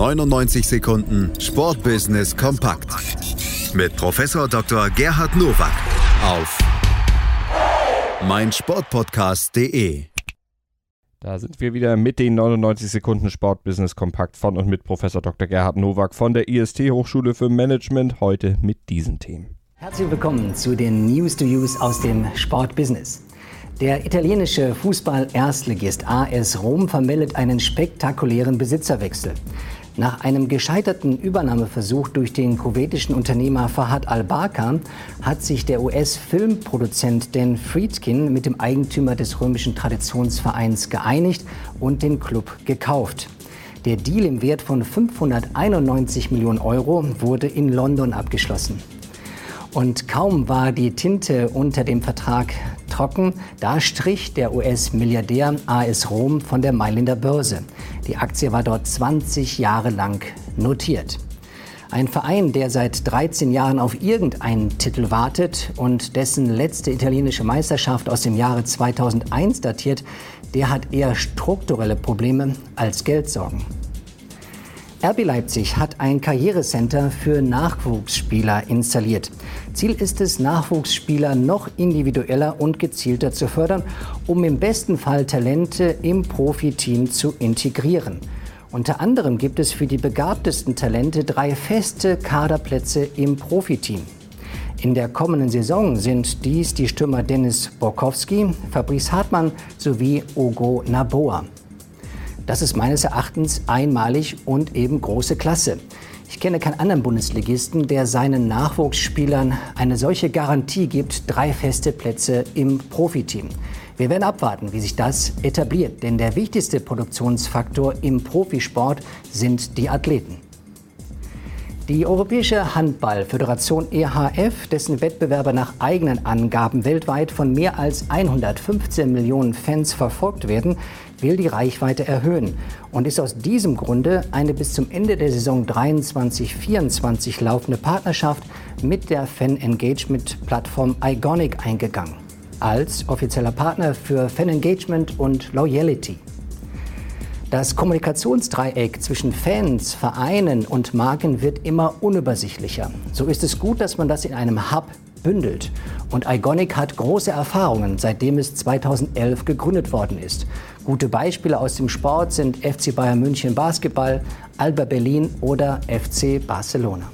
99 Sekunden Sportbusiness kompakt mit Professor Dr. Gerhard Nowak auf meinsportpodcast.de. Da sind wir wieder mit den 99 Sekunden Sportbusiness kompakt von und mit Professor Dr. Gerhard Nowak von der IST Hochschule für Management heute mit diesen Themen. Herzlich willkommen zu den News to Use aus dem Sportbusiness. Der italienische Fußball-Erstligist AS Rom vermeldet einen spektakulären Besitzerwechsel. Nach einem gescheiterten Übernahmeversuch durch den kuwaitischen Unternehmer Fahad al-Barka hat sich der US-Filmproduzent Dan Friedkin mit dem Eigentümer des römischen Traditionsvereins geeinigt und den Club gekauft. Der Deal im Wert von 591 Millionen Euro wurde in London abgeschlossen. Und kaum war die Tinte unter dem Vertrag trocken, da strich der US-Milliardär AS Rom von der Mailänder Börse. Die Aktie war dort 20 Jahre lang notiert. Ein Verein, der seit 13 Jahren auf irgendeinen Titel wartet und dessen letzte italienische Meisterschaft aus dem Jahre 2001 datiert, der hat eher strukturelle Probleme als Geldsorgen. RB Leipzig hat ein Karrierecenter für Nachwuchsspieler installiert. Ziel ist es, Nachwuchsspieler noch individueller und gezielter zu fördern, um im besten Fall Talente im Profiteam zu integrieren. Unter anderem gibt es für die begabtesten Talente drei feste Kaderplätze im Profiteam. In der kommenden Saison sind dies die Stürmer Dennis Borkowski, Fabrice Hartmann sowie Ogo Naboa. Das ist meines Erachtens einmalig und eben große Klasse. Ich kenne keinen anderen Bundesligisten, der seinen Nachwuchsspielern eine solche Garantie gibt, drei feste Plätze im Profiteam. Wir werden abwarten, wie sich das etabliert, denn der wichtigste Produktionsfaktor im Profisport sind die Athleten. Die Europäische Handballföderation EHF, dessen Wettbewerber nach eigenen Angaben weltweit von mehr als 115 Millionen Fans verfolgt werden, will die Reichweite erhöhen und ist aus diesem Grunde eine bis zum Ende der Saison 23-24 laufende Partnerschaft mit der Fan-Engagement-Plattform Igonic eingegangen, als offizieller Partner für Fan-Engagement und Loyalty. Das Kommunikationsdreieck zwischen Fans, Vereinen und Marken wird immer unübersichtlicher. So ist es gut, dass man das in einem Hub bündelt. Und Iconic hat große Erfahrungen, seitdem es 2011 gegründet worden ist. Gute Beispiele aus dem Sport sind FC Bayern München Basketball, Alba Berlin oder FC Barcelona.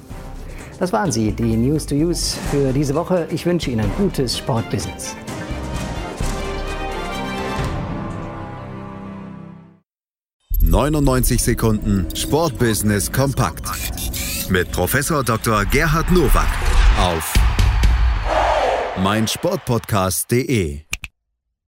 Das waren sie, die News to Use für diese Woche. Ich wünsche Ihnen gutes Sportbusiness. 99 Sekunden Sportbusiness kompakt mit Professor Dr. Gerhard Nowak auf meinsportpodcast.de